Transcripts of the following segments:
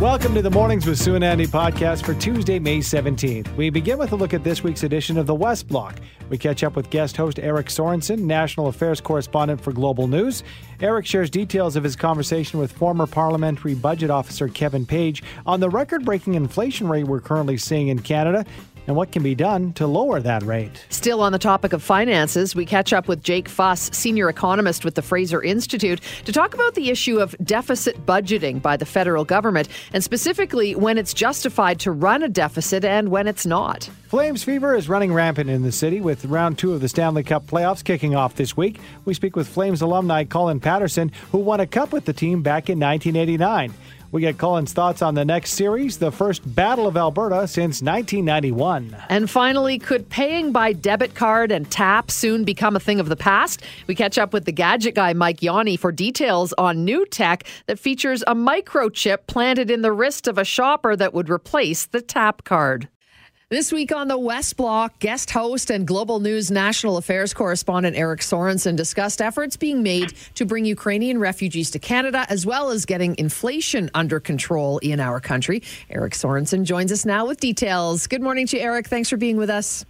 Welcome to the Mornings with Sue and Andy podcast for Tuesday, May 17th. We begin with a look at this week's edition of the West Block. We catch up with guest host Eric Sorensen, national affairs correspondent for Global News. Eric shares details of his conversation with former parliamentary budget officer Kevin Page on the record breaking inflation rate we're currently seeing in Canada and what can be done to lower that rate. Still on the topic of finances, we catch up with Jake Fuss, senior economist with the Fraser Institute, to talk about the issue of deficit budgeting by the federal government, and specifically when it's justified to run a deficit and when it's not. Flames fever is running rampant in the city with round two of the Stanley Cup playoffs kicking off this week. We speak with Flames alumni Colin Patterson, who won a cup with the team back in 1989. We get Colin's thoughts on the next series, the first Battle of Alberta since 1991. And finally, could paying by debit card and tap soon become a thing of the past? We catch up with the gadget guy, Mike Yanni, for details on new tech that features a microchip planted in the wrist of a shopper that would replace the tap card. This week on the West Block, guest host and Global News national affairs correspondent Eric Sorensen discussed efforts being made to bring Ukrainian refugees to Canada, as well as getting inflation under control in our country. Eric Sorensen joins us now with details. Good morning to you, Eric. Thanks for being with us.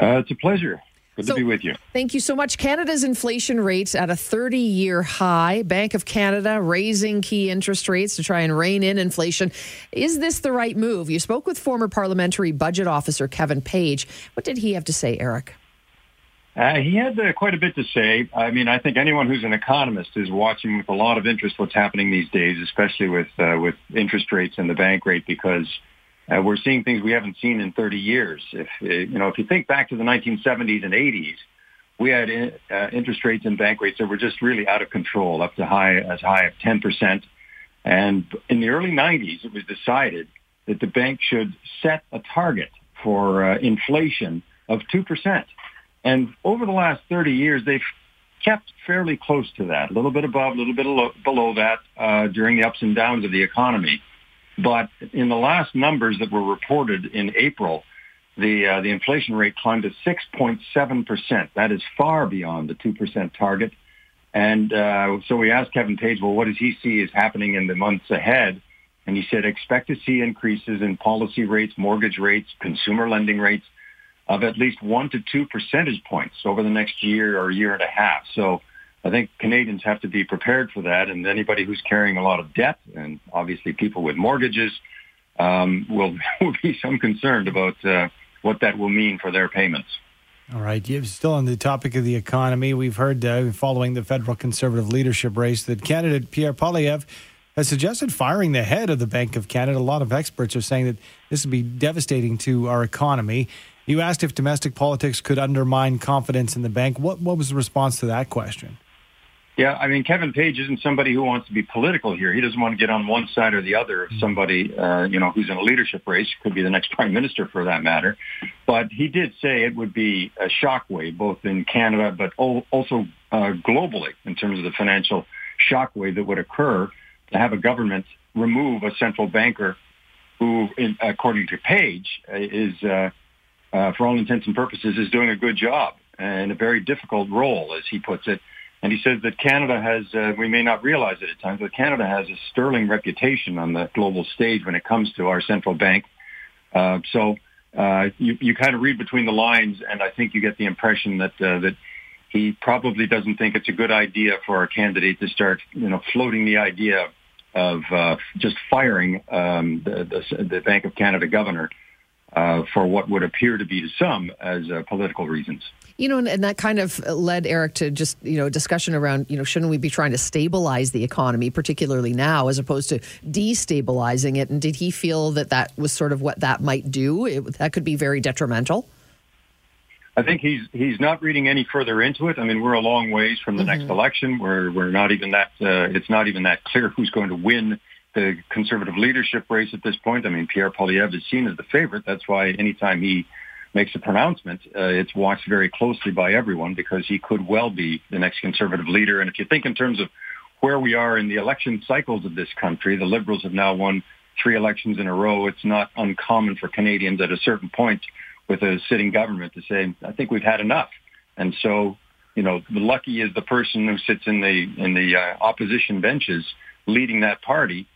Uh, it's a pleasure. Good so, to be with you. Thank you so much. Canada's inflation rates at a 30 year high. Bank of Canada raising key interest rates to try and rein in inflation. Is this the right move? You spoke with former parliamentary budget officer Kevin Page. What did he have to say, Eric? Uh, he had uh, quite a bit to say. I mean, I think anyone who's an economist is watching with a lot of interest what's happening these days, especially with uh, with interest rates and the bank rate, because uh, we're seeing things we haven't seen in 30 years. If uh, you know, if you think back to the 1970s and 80s, we had uh, interest rates and bank rates that were just really out of control, up to high as high of 10 percent. And in the early 90s, it was decided that the bank should set a target for uh, inflation of two percent. And over the last 30 years, they've kept fairly close to that, a little bit above, a little bit below that uh, during the ups and downs of the economy. But in the last numbers that were reported in April, the uh, the inflation rate climbed to 6.7 percent. That is far beyond the two percent target. And uh, so we asked Kevin Page, well, what does he see is happening in the months ahead? And he said, expect to see increases in policy rates, mortgage rates, consumer lending rates of at least one to two percentage points over the next year or year and a half. So I think Canadians have to be prepared for that, and anybody who's carrying a lot of debt, and obviously people with mortgages, um, will will be some concerned about uh, what that will mean for their payments. All right. You're still on the topic of the economy. We've heard uh, following the federal conservative leadership race that candidate Pierre Poilievre has suggested firing the head of the Bank of Canada. A lot of experts are saying that this would be devastating to our economy. You asked if domestic politics could undermine confidence in the bank. What what was the response to that question? Yeah, I mean, Kevin Page isn't somebody who wants to be political here. He doesn't want to get on one side or the other of somebody, uh, you know, who's in a leadership race, could be the next prime minister for that matter. But he did say it would be a shockwave, both in Canada, but also uh, globally in terms of the financial shockwave that would occur to have a government remove a central banker who, in, according to Page, is, uh, uh, for all intents and purposes, is doing a good job and a very difficult role, as he puts it and he says that Canada has, uh, we may not realize it at times, but Canada has a sterling reputation on the global stage when it comes to our central bank. Uh, so uh, you, you kind of read between the lines, and I think you get the impression that uh, that he probably doesn't think it's a good idea for our candidate to start, you know, floating the idea of uh, just firing um, the, the, the Bank of Canada governor uh, for what would appear to be to some as uh, political reasons. You know, and, and, that kind of led Eric to just, you know, discussion around, you know, shouldn't we be trying to stabilize the economy, particularly now, as opposed to destabilizing it? And did he feel that that was sort of what that might do? It, that could be very detrimental. I think he's he's not reading any further into it. I mean, we're a long ways from the mm-hmm. next election. We're we're not even that. Uh, it's not even that clear who's going to win the conservative leadership race at this point. I mean, Pierre Poilievre is seen as the favorite. That's why anytime he makes a pronouncement, uh, it's watched very closely by everyone because he could well be the next conservative leader. And if you think in terms of where we are in the election cycles of this country, the Liberals have now won three elections in a row. It's not uncommon for Canadians at a certain point with a sitting government to say, I think we've had enough. And so, you know, lucky is the person who sits in the in the uh, opposition benches leading that party,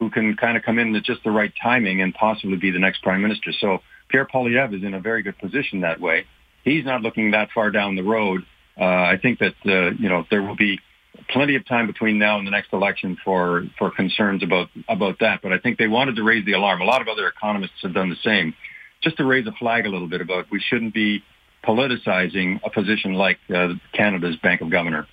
who can kind of come in at just the right timing and possibly be the next prime minister. So Pierre Poilievre is in a very good position that way. He's not looking that far down the road. Uh, I think that uh, you know there will be plenty of time between now and the next election for for concerns about about that. But I think they wanted to raise the alarm. A lot of other economists have done the same, just to raise a flag a little bit about we shouldn't be politicizing a position like uh, Canada's Bank of Governor.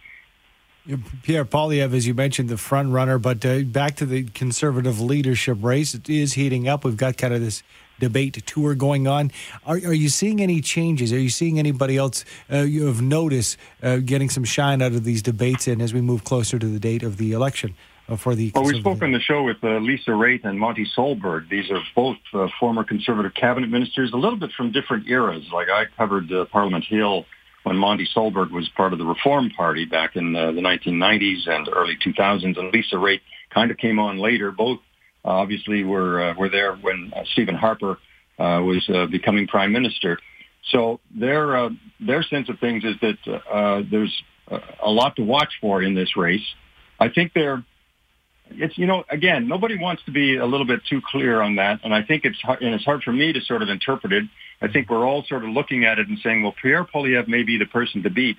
Pierre Poilievre, as you mentioned, the front runner, but uh, back to the conservative leadership race, it is heating up. We've got kind of this debate tour going on. Are, are you seeing any changes? Are you seeing anybody else uh, you have noticed uh, getting some shine out of these debates and as we move closer to the date of the election? Uh, for the well, we spoke on the show with uh, Lisa Raitt and Monte Solberg. These are both uh, former conservative cabinet ministers, a little bit from different eras. Like I covered Parliament Hill when Monte Solberg was part of the Reform Party back in the 1990s and early 2000s, and Lisa Raitt kind of came on later. Both obviously were uh, were there when uh, Stephen Harper uh, was uh, becoming prime minister. So their uh, their sense of things is that uh, there's a lot to watch for in this race. I think they're it's you know again nobody wants to be a little bit too clear on that, and I think it's hard, and it's hard for me to sort of interpret it. I think we're all sort of looking at it and saying, well, Pierre Poilievre may be the person to beat,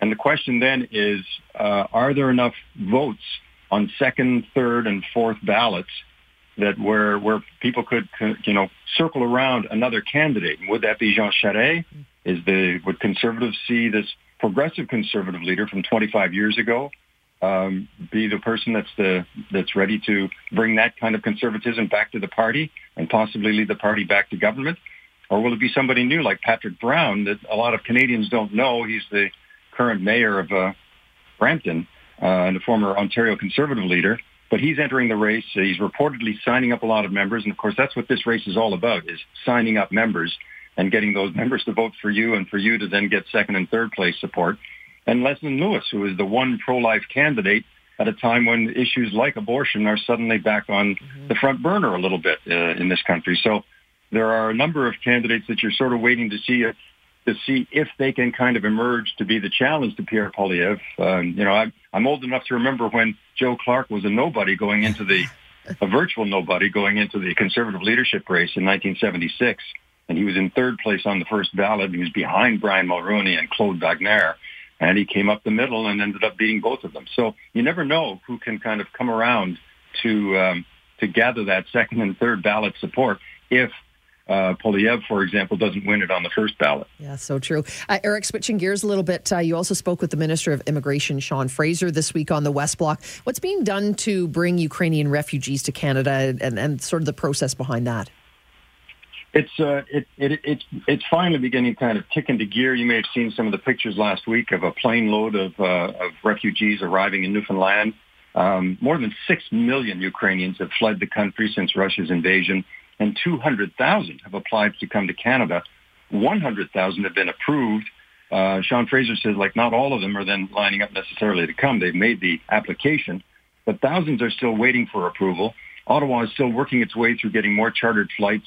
and the question then is, uh, are there enough votes on second, third, and fourth ballots that where where people could you know circle around another candidate. Would that be Jean Charest? Is the would conservatives see this progressive conservative leader from 25 years ago um, be the person that's the that's ready to bring that kind of conservatism back to the party and possibly lead the party back to government? Or will it be somebody new like Patrick Brown that a lot of Canadians don't know? He's the current mayor of uh, Brampton uh, and a former Ontario conservative leader but he's entering the race. He's reportedly signing up a lot of members. And of course, that's what this race is all about, is signing up members and getting those members to vote for you and for you to then get second and third place support. And Leslyn Lewis, who is the one pro-life candidate at a time when issues like abortion are suddenly back on mm-hmm. the front burner a little bit uh, in this country. So there are a number of candidates that you're sort of waiting to see to see if they can kind of emerge to be the challenge to Pierre Poilievre. Um, you know, I'm, I'm old enough to remember when Joe Clark was a nobody going into the, a virtual nobody going into the conservative leadership race in 1976. And he was in third place on the first ballot. He was behind Brian Mulroney and Claude Wagner. And he came up the middle and ended up beating both of them. So you never know who can kind of come around to, um, to gather that second and third ballot support if uh, Poilievre, for example, doesn't win it on the first ballot. Yeah, so true. Uh, Eric, switching gears a little bit, uh, you also spoke with the Minister of Immigration, Sean Fraser, this week on the West Block. What's being done to bring Ukrainian refugees to Canada and, and sort of the process behind that? It's uh, it, it, it's it's finally beginning to kind of tick into gear. You may have seen some of the pictures last week of a plane load of uh, of refugees arriving in Newfoundland. Um, more than six million Ukrainians have fled the country since Russia's invasion and 200,000 have applied to come to Canada. 100,000 have been approved. Uh, Sean Fraser says, like, not all of them are then lining up necessarily to come. They've made the application, but thousands are still waiting for approval. Ottawa is still working its way through getting more chartered flights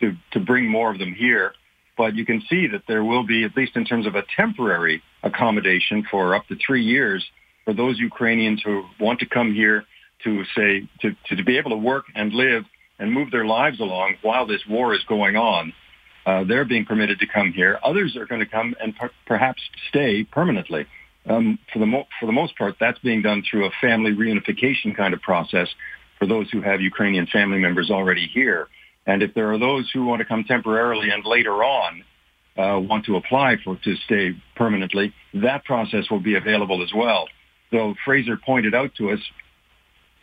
to, to bring more of them here. But you can see that there will be, at least in terms of a temporary accommodation for up to three years for those Ukrainians who want to come here to say, to, to be able to work and live and move their lives along while this war is going on. Uh, they're being permitted to come here. Others are going to come and per- perhaps stay permanently. Um, for the mo- for the most part, that's being done through a family reunification kind of process for those who have Ukrainian family members already here. And if there are those who want to come temporarily and later on uh, want to apply for to stay permanently, that process will be available as well. Though Fraser pointed out to us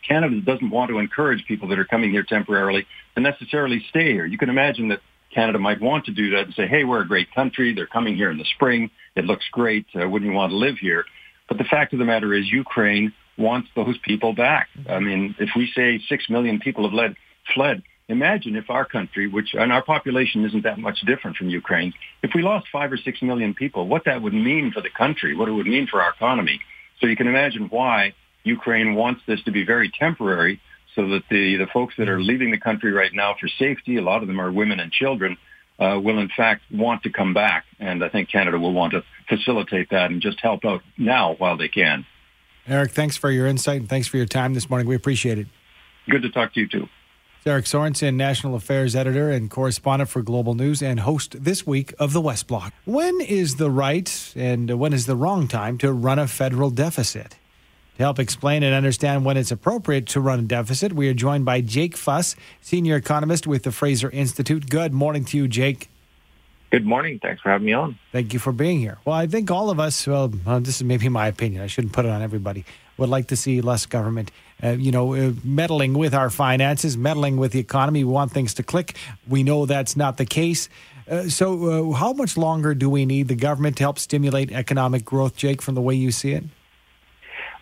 Canada doesn't want to encourage people that are coming here temporarily to necessarily stay here. You can imagine that Canada might want to do that and say, hey, we're a great country. They're coming here in the spring. It looks great. Uh, wouldn't you want to live here? But the fact of the matter is Ukraine wants those people back. I mean, if we say six million people have led, fled, imagine if our country, which, and our population isn't that much different from Ukraine, if we lost five or six million people, what that would mean for the country, what it would mean for our economy. So you can imagine why Ukraine wants this to be very temporary so that the, the folks that are leaving the country right now for safety, a lot of them are women and children, uh, will in fact want to come back. And I think Canada will want to facilitate that and just help out now while they can. Eric, thanks for your insight and thanks for your time this morning. We appreciate it. Good to talk to you too. Eric Sorensen, National Affairs Editor and correspondent for Global News, and host this week of the West Block. When is the right and when is the wrong time to run a federal deficit? To help explain and understand when it's appropriate to run a deficit, we are joined by Jake Fuss, senior economist with the Fraser Institute. Good morning to you, Jake. Good morning. Thanks for having me on. Thank you for being here. Well, I think all of us, well, this is maybe my opinion, I shouldn't put it on everybody, would like to see less government, uh, you know, uh, meddling with our finances, meddling with the economy. We want things to click. We know that's not the case. Uh, so, uh, how much longer do we need the government to help stimulate economic growth, Jake, from the way you see it?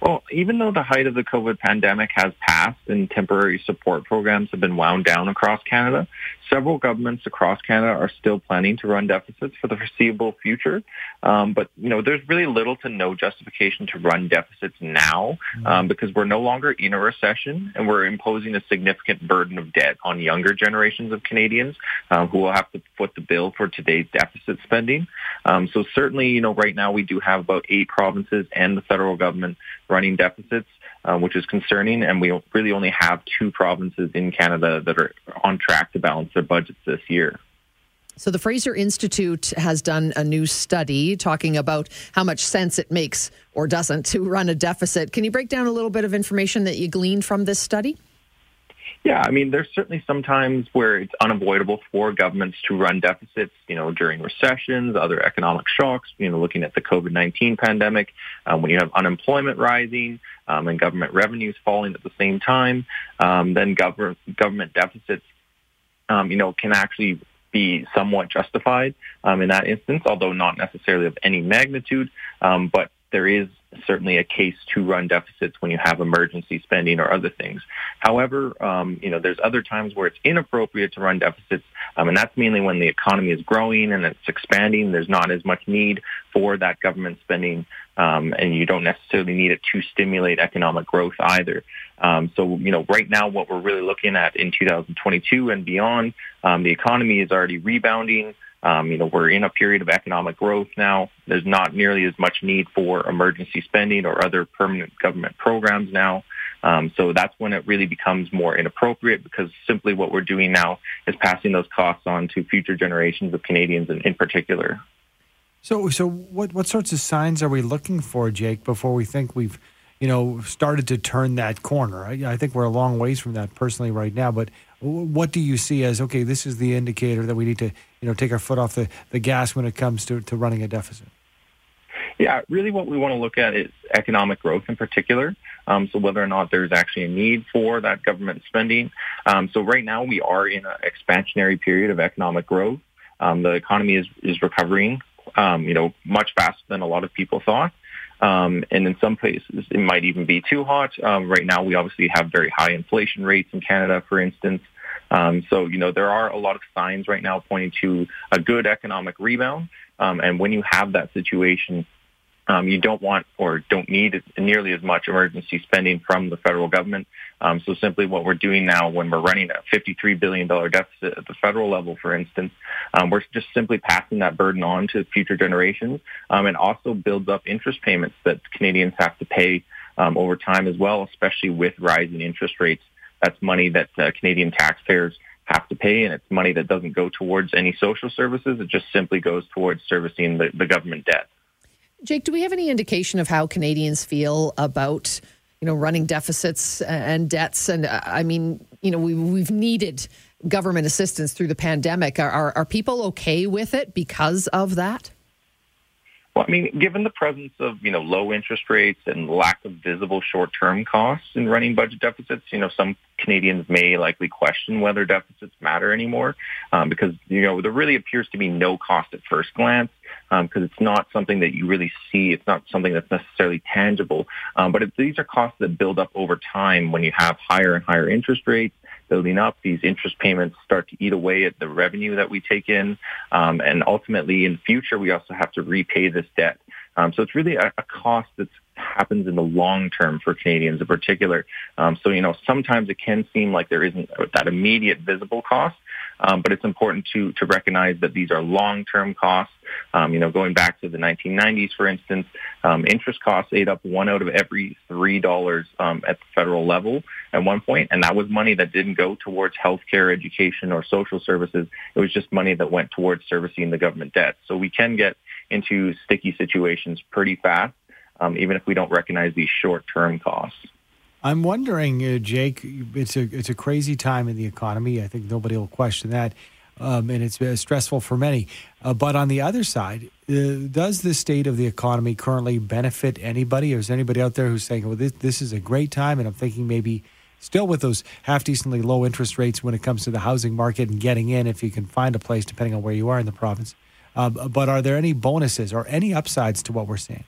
Well, even though the height of the COVID pandemic has passed and temporary support programs have been wound down across Canada, several governments across Canada are still planning to run deficits for the foreseeable future. Um, but, you know, there's really little to no justification to run deficits now mm-hmm. um, because we're no longer in a recession and we're imposing a significant burden of debt on younger generations of Canadians uh, who will have to foot the bill for today's deficit spending. Um, so certainly, you know, right now we do have about eight provinces and the federal government running deficits, uh, which is concerning. And we really only have two provinces in Canada that are on track to balance their budgets this year. So, the Fraser Institute has done a new study talking about how much sense it makes or doesn't to run a deficit. Can you break down a little bit of information that you gleaned from this study? Yeah, I mean, there's certainly some times where it's unavoidable for governments to run deficits, you know, during recessions, other economic shocks, you know, looking at the COVID-19 pandemic, um, when you have unemployment rising um, and government revenues falling at the same time, um, then government, government deficits, um, you know, can actually be somewhat justified um, in that instance, although not necessarily of any magnitude. Um, but there is certainly a case to run deficits when you have emergency spending or other things. However, um, you know, there's other times where it's inappropriate to run deficits, um, and that's mainly when the economy is growing and it's expanding. There's not as much need for that government spending, um, and you don't necessarily need it to stimulate economic growth either. Um, so, you know, right now, what we're really looking at in 2022 and beyond, um, the economy is already rebounding. Um, you know, we're in a period of economic growth now. There's not nearly as much need for emergency spending or other permanent government programs now. Um, so that's when it really becomes more inappropriate because simply what we're doing now is passing those costs on to future generations of Canadians in, in particular. So, so what, what sorts of signs are we looking for, Jake, before we think we've, you know, started to turn that corner? I, I think we're a long ways from that personally right now, but what do you see as okay? This is the indicator that we need to you know take our foot off the, the gas when it comes to, to running a deficit. Yeah, really, what we want to look at is economic growth in particular. Um, so whether or not there's actually a need for that government spending. Um, so right now we are in an expansionary period of economic growth. Um, the economy is is recovering, um, you know, much faster than a lot of people thought. Um, and in some places, it might even be too hot. Um, right now, we obviously have very high inflation rates in Canada, for instance. Um, so, you know, there are a lot of signs right now pointing to a good economic rebound. Um, and when you have that situation, um, you don't want or don't need nearly as much emergency spending from the federal government. Um, so simply what we're doing now when we're running a $53 billion deficit at the federal level, for instance, um, we're just simply passing that burden on to future generations um, and also builds up interest payments that Canadians have to pay um, over time as well, especially with rising interest rates. That's money that uh, Canadian taxpayers have to pay, and it's money that doesn't go towards any social services. It just simply goes towards servicing the, the government debt. Jake, do we have any indication of how Canadians feel about you know running deficits and debts? And uh, I mean, you know, we, we've needed government assistance through the pandemic. Are, are, are people okay with it because of that? Well, I mean, given the presence of, you know, low interest rates and lack of visible short-term costs in running budget deficits, you know, some Canadians may likely question whether deficits matter anymore um, because, you know, there really appears to be no cost at first glance because um, it's not something that you really see. It's not something that's necessarily tangible. Um, but these are costs that build up over time when you have higher and higher interest rates building up. These interest payments start to eat away at the revenue that we take in. Um, and ultimately, in the future, we also have to repay this debt. Um, so it's really a, a cost that happens in the long term for Canadians in particular. Um, so, you know, sometimes it can seem like there isn't that immediate visible cost. Um, but it's important to to recognize that these are long-term costs. Um, you know, going back to the 1990s, for instance, um, interest costs ate up one out of every three dollars um, at the federal level at one point, and that was money that didn't go towards healthcare, education, or social services. It was just money that went towards servicing the government debt. So we can get into sticky situations pretty fast, um, even if we don't recognize these short-term costs. I'm wondering, uh, Jake. It's a it's a crazy time in the economy. I think nobody will question that, um, and it's uh, stressful for many. Uh, but on the other side, uh, does the state of the economy currently benefit anybody? Or is anybody out there who's saying, "Well, this this is a great time," and I'm thinking maybe still with those half decently low interest rates when it comes to the housing market and getting in if you can find a place depending on where you are in the province. Uh, but are there any bonuses or any upsides to what we're seeing?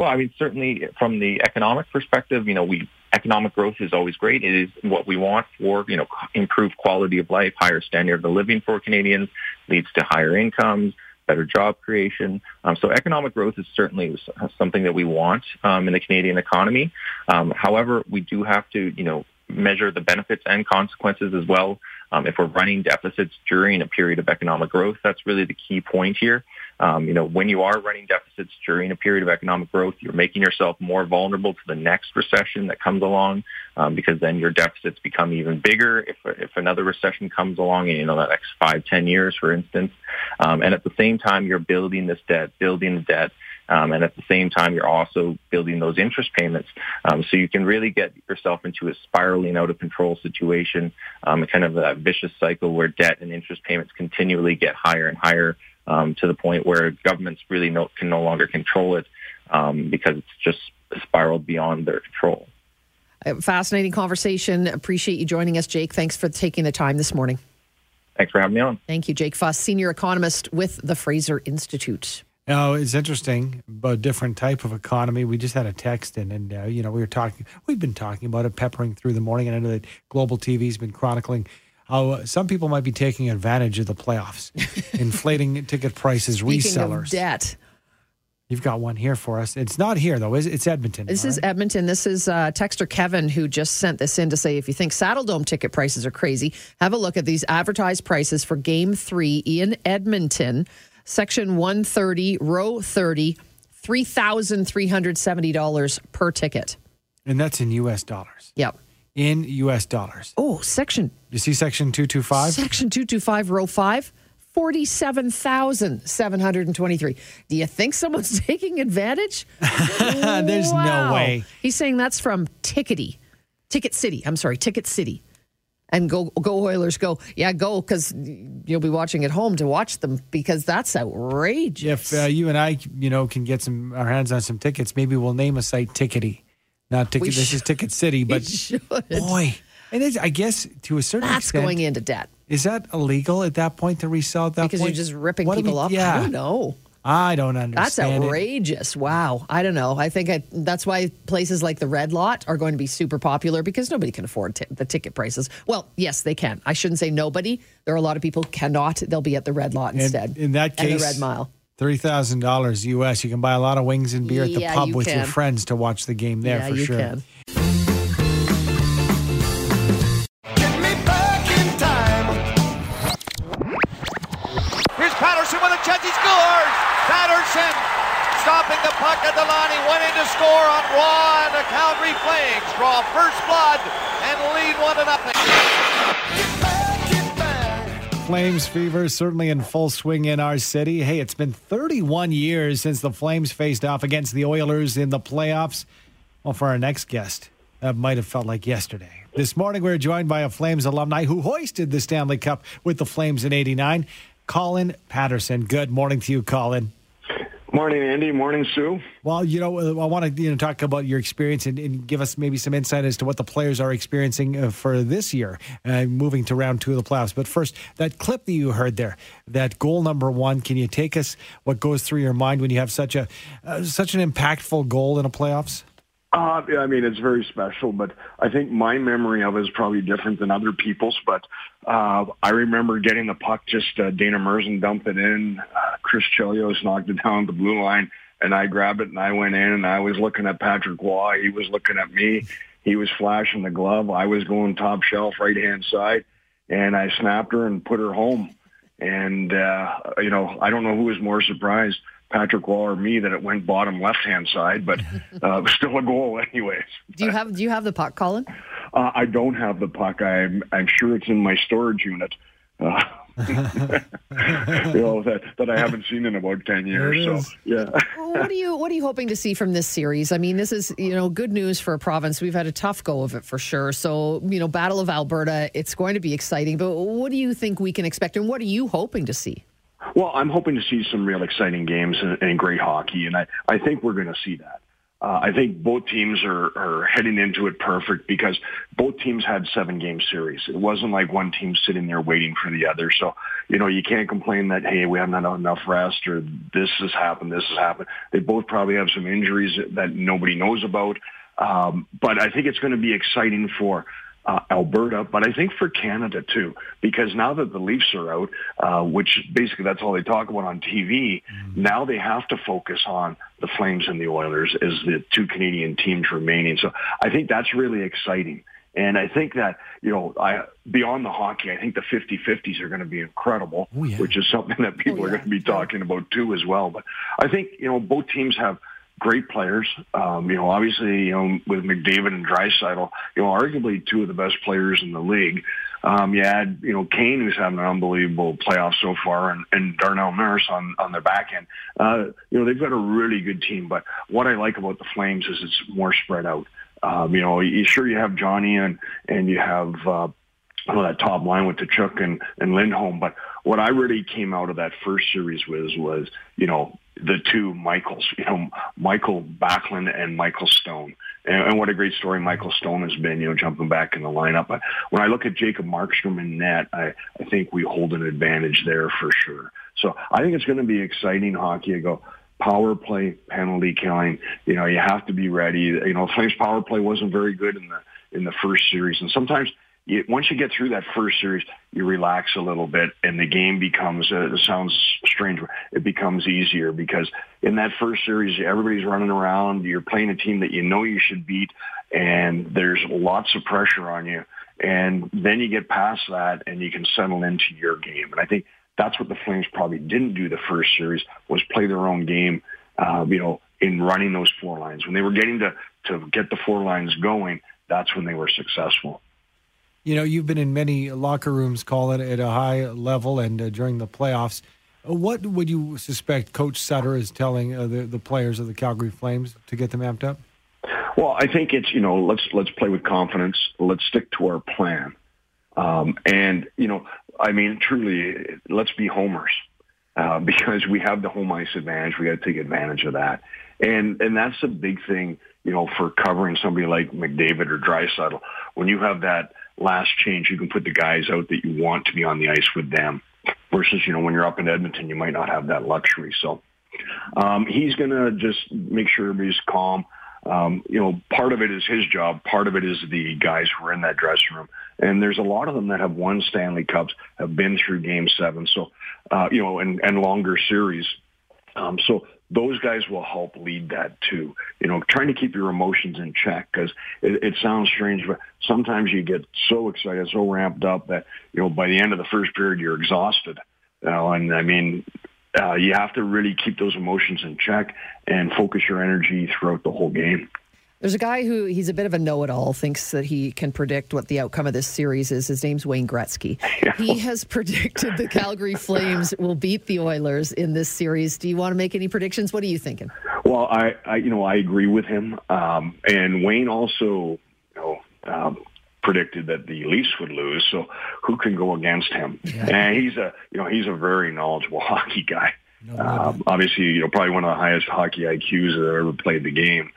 Well, I mean, certainly from the economic perspective, you know, we economic growth is always great. It is what we want for, you know, improved quality of life, higher standard of living for Canadians, leads to higher incomes, better job creation. Um, so economic growth is certainly something that we want um, in the Canadian economy. Um, however, we do have to, you know, measure the benefits and consequences as well. Um, if we're running deficits during a period of economic growth, that's really the key point here. Um, you know, when you are running deficits during a period of economic growth, you're making yourself more vulnerable to the next recession that comes along, um, because then your deficits become even bigger if if another recession comes along in you know the next five, ten years, for instance. Um, and at the same time, you're building this debt, building the debt. Um, and at the same time, you're also building those interest payments. Um, so you can really get yourself into a spiraling out of control situation, um, kind of a vicious cycle where debt and interest payments continually get higher and higher um, to the point where governments really no, can no longer control it um, because it's just spiraled beyond their control. Fascinating conversation. Appreciate you joining us, Jake. Thanks for taking the time this morning. Thanks for having me on. Thank you, Jake Fuss, senior economist with the Fraser Institute. No, it's interesting, but a different type of economy. We just had a text in, and uh, you know, we were talking. We've been talking about it, peppering through the morning, and I know that Global TV's been chronicling how uh, some people might be taking advantage of the playoffs, inflating ticket prices, Speaking resellers. Of debt. You've got one here for us. It's not here though. It's Edmonton. This is right? Edmonton. This is uh, texter Kevin who just sent this in to say if you think Saddledome ticket prices are crazy, have a look at these advertised prices for Game Three in Edmonton. Section 130, row 30, $3,370 per ticket. And that's in U.S. dollars. Yep. In U.S. dollars. Oh, section. You see section 225? Section 225, row 5, 47,723. Do you think someone's taking advantage? There's Wow. no way. He's saying that's from Tickety, Ticket City. I'm sorry, Ticket City. And go, go Oilers, go. Yeah, go because you'll be watching at home to watch them because that's outrageous. If uh, you and I, you know, can get some our hands on some tickets, maybe we'll name a site Tickety. Not ticket. We This is. Ticket City, but boy, and it's, I guess to a certain that's extent, going into debt Is that illegal at that point to resell at that because point? you're just ripping What people we- off. Yeah, I don't know. I don't understand. That's it. outrageous. Wow. I don't know. I think I, that's why places like the Red Lot are going to be super popular because nobody can afford t- the ticket prices. Well, yes, they can. I shouldn't say nobody. There are a lot of people cannot. They'll be at the Red Lot And instead. in that and case, the Red Mile. Thirty thousand dollars US. You can buy a lot of wings and beer at the Yeah, pub you with your friends to watch the game there yeah, for you sure. can. Get me back in time. Here's Patterson with a chance. He scores. Patterson stopping the puck at the line. He went in to score on Roy, and the Calgary Flames draw first blood and lead one to nothing. Flames fever certainly in full swing in our city. Hey, it's been 31 years since the Flames faced off against the Oilers in the playoffs. Well, for our next guest, that might have felt like yesterday. This morning, we are joined by a Flames alumni who hoisted the Stanley Cup with the Flames in 89, Colin Patterson. Good morning to you, Colin. Morning, Andy. Morning, Sue. Well, you know, I want to you know talk about your experience and, and give us maybe some insight as to what the players are experiencing uh, for this year, uh, moving to round two of the playoffs. But first, that clip that you heard there, that goal number one. Can you take us what goes through your mind when you have such a uh, such an impactful goal in a playoffs? Uh, I mean, it's very special, but I think my memory of it is probably different than other people's. But uh, I remember getting the puck, just uh, Dana Murzyn dumped it in. Uh, Chris Chelios knocked it down the blue line, and I grabbed it and I went in, and I was looking at Patrick Roy. He was looking at me. He was flashing the glove. I was going top shelf, right hand side. and I snapped her and put her home. And uh, you know, I don't know who was more surprised, Patrick Roy or me, that it went bottom left hand side, but uh, still a goal anyways. Do you have Do you have the puck, Colin? Uh, I don't have the puck. I'm I'm sure it's in my storage unit. Uh, you know that that I haven't seen in about ten years. So yeah. what are you What are you hoping to see from this series? I mean, this is you know good news for a province. We've had a tough go of it for sure. So you know, Battle of Alberta, it's going to be exciting. But what do you think we can expect, and what are you hoping to see? Well, I'm hoping to see some real exciting games and, and great hockey, and I I think we're going to see that. Uh, I think both teams are, are heading into it perfect because both teams had seven game series. It wasn't like one team sitting there waiting for the other. So, you know, you can't complain that, hey, we haven't had enough rest or this has happened, this has happened. They both probably have some injuries that nobody knows about. Um, but I think it's going to be exciting for uh, Alberta, but I think for Canada too, because now that the Leafs are out, uh, which basically that's all they talk about on TV, mm-hmm. now they have to focus on the Flames and the Oilers as the two Canadian teams remaining. So I think that's really exciting. And I think that, you know, I, beyond the hockey, I think the 50-50s are going to be incredible, oh, yeah. which is something that people oh, yeah. are going to be talking about too as well. But I think, you know, both teams have great players. Um, you know, obviously, you know, with McDavid and Draisaitl, you know, arguably two of the best players in the league. Um, you had, you know, Kane, who's having an unbelievable playoff so far, and, and Darnell Nurse on, on their back end. Uh, you know, they've got a really good team. But what I like about the Flames is it's more spread out. Um, you know, you, sure you have Johnny and, and you have, uh, well, that top line with Tkachuk and, and Lindholm. But what I really came out of that first series was, was, you know, the two Michaels, you know, Michael Backlund and Michael Stone. And, and, what a great story Michael Stone has been, you know, jumping back in the lineup. But when I look at Jacob Markstrom and net, I, I think we hold an advantage there for sure. So I think it's going to be exciting hockey. I go power play, penalty killing. You know, you have to be ready. You know, Flames power play wasn't very good in the in the first series, and sometimes you, once you get through that first series, you relax a little bit, and the game becomes. Uh, it sounds strange. It becomes easier because in that first series, everybody's running around. You're playing a team that you know you should beat, and there's lots of pressure on you. And then you get past that, and you can settle into your game. And I think that's what the Flames probably didn't do the first series was play their own game. Uh, you know, in running those four lines when they were getting to to get the four lines going, that's when they were successful. You know, you've been in many locker rooms, call it at a high level, and uh, during the playoffs. Uh, what would you suspect Coach Sutter is telling uh, the the players of the Calgary Flames to get them amped up? Well, I think it's you know let's let's play with confidence. Let's stick to our plan, um, and you know I mean truly let's be homers uh, because we have the home ice advantage. We got to take advantage of that, and and that's a big thing you know for covering somebody like McDavid or Draisaitl when you have that last change, you can put the guys out that you want to be on the ice with them. Versus, you know, when you're up in Edmonton, you might not have that luxury. So um, he's going to just make sure everybody's calm. Um, you know, part of it is his job. Part of it is the guys who are in that dressing room. And there's a lot of them that have won Stanley Cups, have been through Game Seven, so uh, you know, and, and longer series. Um, so those guys will help lead that too. You know, trying to keep your emotions in check because it, it sounds strange, but sometimes you get so excited, so ramped up that you know by the end of the first period you're exhausted. You know, and I mean, uh, you have to really keep those emotions in check and focus your energy throughout the whole game. There's a guy who he's a bit of a know-it-all, thinks that he can predict what the outcome of this series is. His name's Wayne Gretzky. He has predicted the Calgary Flames will beat the Oilers in this series. Do you want to make any predictions? What are you thinking? Well, I, I you know, I agree with him. Um, and Wayne also, you know, um, predicted that the Leafs would lose. So who can go against him? Yeah. And he's a, you know, he's a very knowledgeable hockey guy. No, um, obviously, you know, probably one of the highest hockey IQs that ever played the game.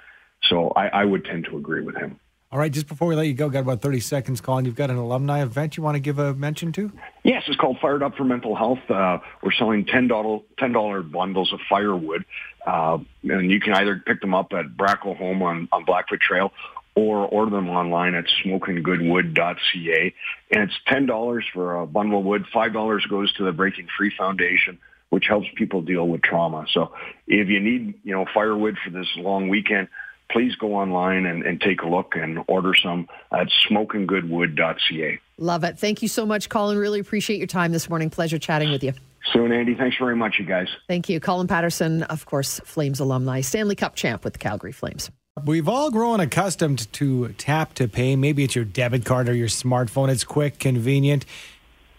So I, I would tend to agree with him. All right, just before we let you go, got about 30 seconds, Colin. You've got an alumni event you want to give a mention to? Yes, it's called Fired Up for Mental Health. Uh, we're selling $10, $10 bundles of firewood, uh, and you can either pick them up at Braco Home on, on Blackfoot Trail or order them online at smokinggoodwood.ca. And it's $10 for a bundle of wood. $5 goes to the Breaking Free Foundation which helps people deal with trauma. So if you need, you know, firewood for this long weekend, please go online and, and take a look and order some at smokinggoodwood.ca. Love it. Thank you so much, Colin. Really appreciate your time this morning. Pleasure chatting with you. Soon, Andy, thanks very much, you guys. Thank you. Colin Patterson, of course, Flames alumni, Stanley Cup champ with the Calgary Flames. We've all grown accustomed to tap to pay. Maybe it's your debit card or your smartphone. It's quick, convenient.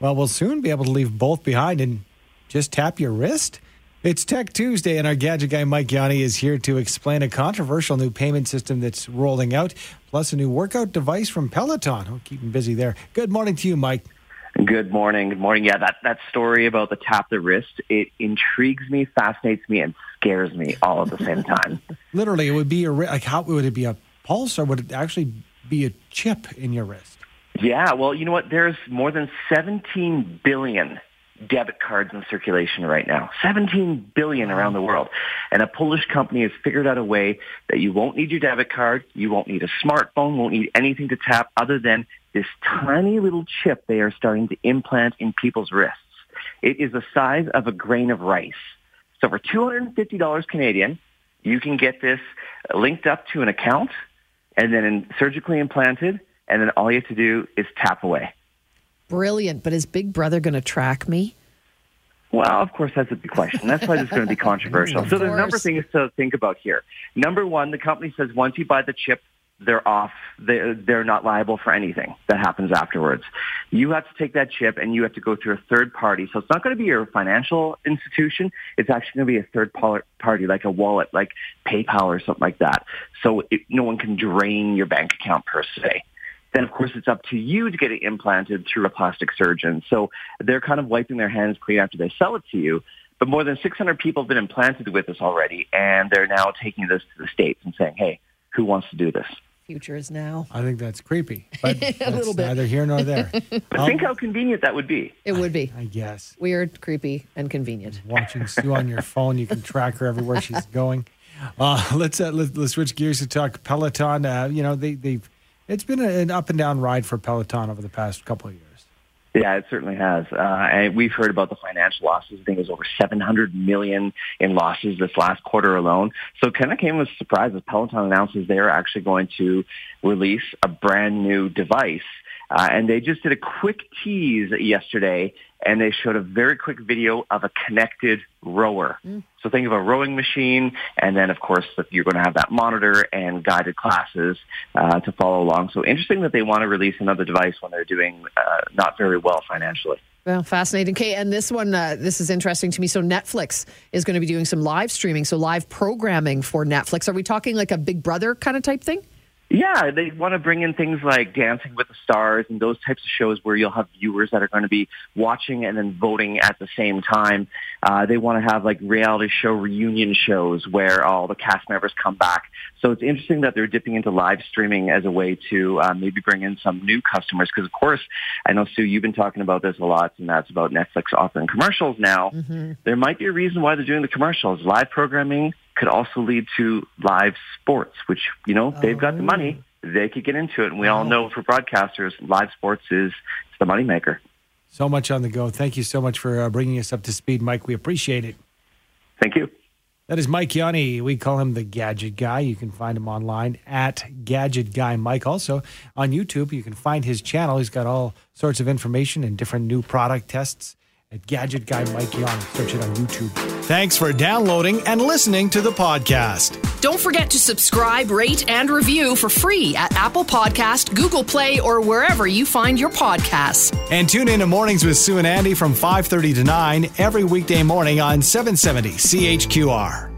Well, we'll soon be able to leave both behind and just tap your wrist. It's Tech Tuesday, and our gadget guy Mike Yanni is here to explain a controversial new payment system that's rolling out, plus a new workout device from Peloton. I'll keep him busy there. Good morning to you, Mike. Good morning. Good morning. Yeah, that, that story about the tap the wrist, it intrigues me, fascinates me, and scares me all at the same time. Literally, it would be a like how would it be a pulse or would it actually be a chip in your wrist? Yeah, well, you know what? There's more than 17 billion debit cards in circulation right now. 17 billion around the world. And a Polish company has figured out a way that you won't need your debit card, you won't need a smartphone, won't need anything to tap other than this tiny little chip they are starting to implant in people's wrists. It is the size of a grain of rice. So for $250 Canadian, you can get this linked up to an account and then surgically implanted, and then all you have to do is tap away. Brilliant. But is Big Brother going to track me? Well, of course, that's a big question. That's why it's going to be controversial. so there's a number of things to think about here. Number one, the company says once you buy the chip, they're off. They're, they're not liable for anything that happens afterwards. You have to take that chip and you have to go through a third party. So it's not going to be your financial institution. It's actually going to be a third party, like a wallet, like PayPal or something like that. So it, no one can drain your bank account per se then of course it's up to you to get it implanted through a plastic surgeon. So they're kind of wiping their hands clean after they sell it to you. But more than 600 people have been implanted with this already, and they're now taking this to the states and saying, "Hey, who wants to do this?" Future is now. I think that's creepy, but a little bit. neither here nor there. but um, think how convenient that would be. It would be. I, I guess. Weird, creepy, and convenient. Watching Sue on your phone, you can track her everywhere she's going. Uh, let's, uh, let, us switch gears to talk Peloton. Uh, you know, they, they've it's been an up and down ride for Peloton over the past couple of years. Yeah, it certainly has. Uh, and we've heard about the financial losses. I think it was over 700 million in losses this last quarter alone. So kind of came as a surprise as Peloton announces they're actually going to release a brand new device. Uh, and they just did a quick tease yesterday and they showed a very quick video of a connected rower. Mm. So think of a rowing machine, and then of course you're going to have that monitor and guided classes uh, to follow along. So interesting that they want to release another device when they're doing uh, not very well financially. Well, fascinating. Okay, and this one, uh, this is interesting to me. So Netflix is going to be doing some live streaming, so live programming for Netflix. Are we talking like a Big Brother kind of type thing? Yeah, they want to bring in things like Dancing with the Stars and those types of shows where you'll have viewers that are going to be watching and then voting at the same time. Uh, they want to have like reality show reunion shows where all the cast members come back. So it's interesting that they're dipping into live streaming as a way to uh, maybe bring in some new customers. Because of course, I know Sue, you've been talking about this a lot, and that's about Netflix offering commercials now. Mm-hmm. There might be a reason why they're doing the commercials. Live programming could also lead to live sports, which, you know, they've got the money. Oh. They could get into it. And we all know for broadcasters, live sports is the moneymaker. So much on the go. Thank you so much for uh, bringing us up to speed, Mike. We appreciate it. Thank you. That is Mike Yanni. We call him the Gadget Guy. You can find him online at Gadget Guy Mike. Also on YouTube, you can find his channel. He's got all sorts of information and different new product tests at Gadget Guy Mike Young. Search it on YouTube. Thanks for downloading and listening to the podcast. Don't forget to subscribe, rate, and review for free at Apple Podcast, Google Play, or wherever you find your podcasts. And tune in to Mornings with Sue and Andy from 5.30 to 9 every weekday morning on 770 CHQR.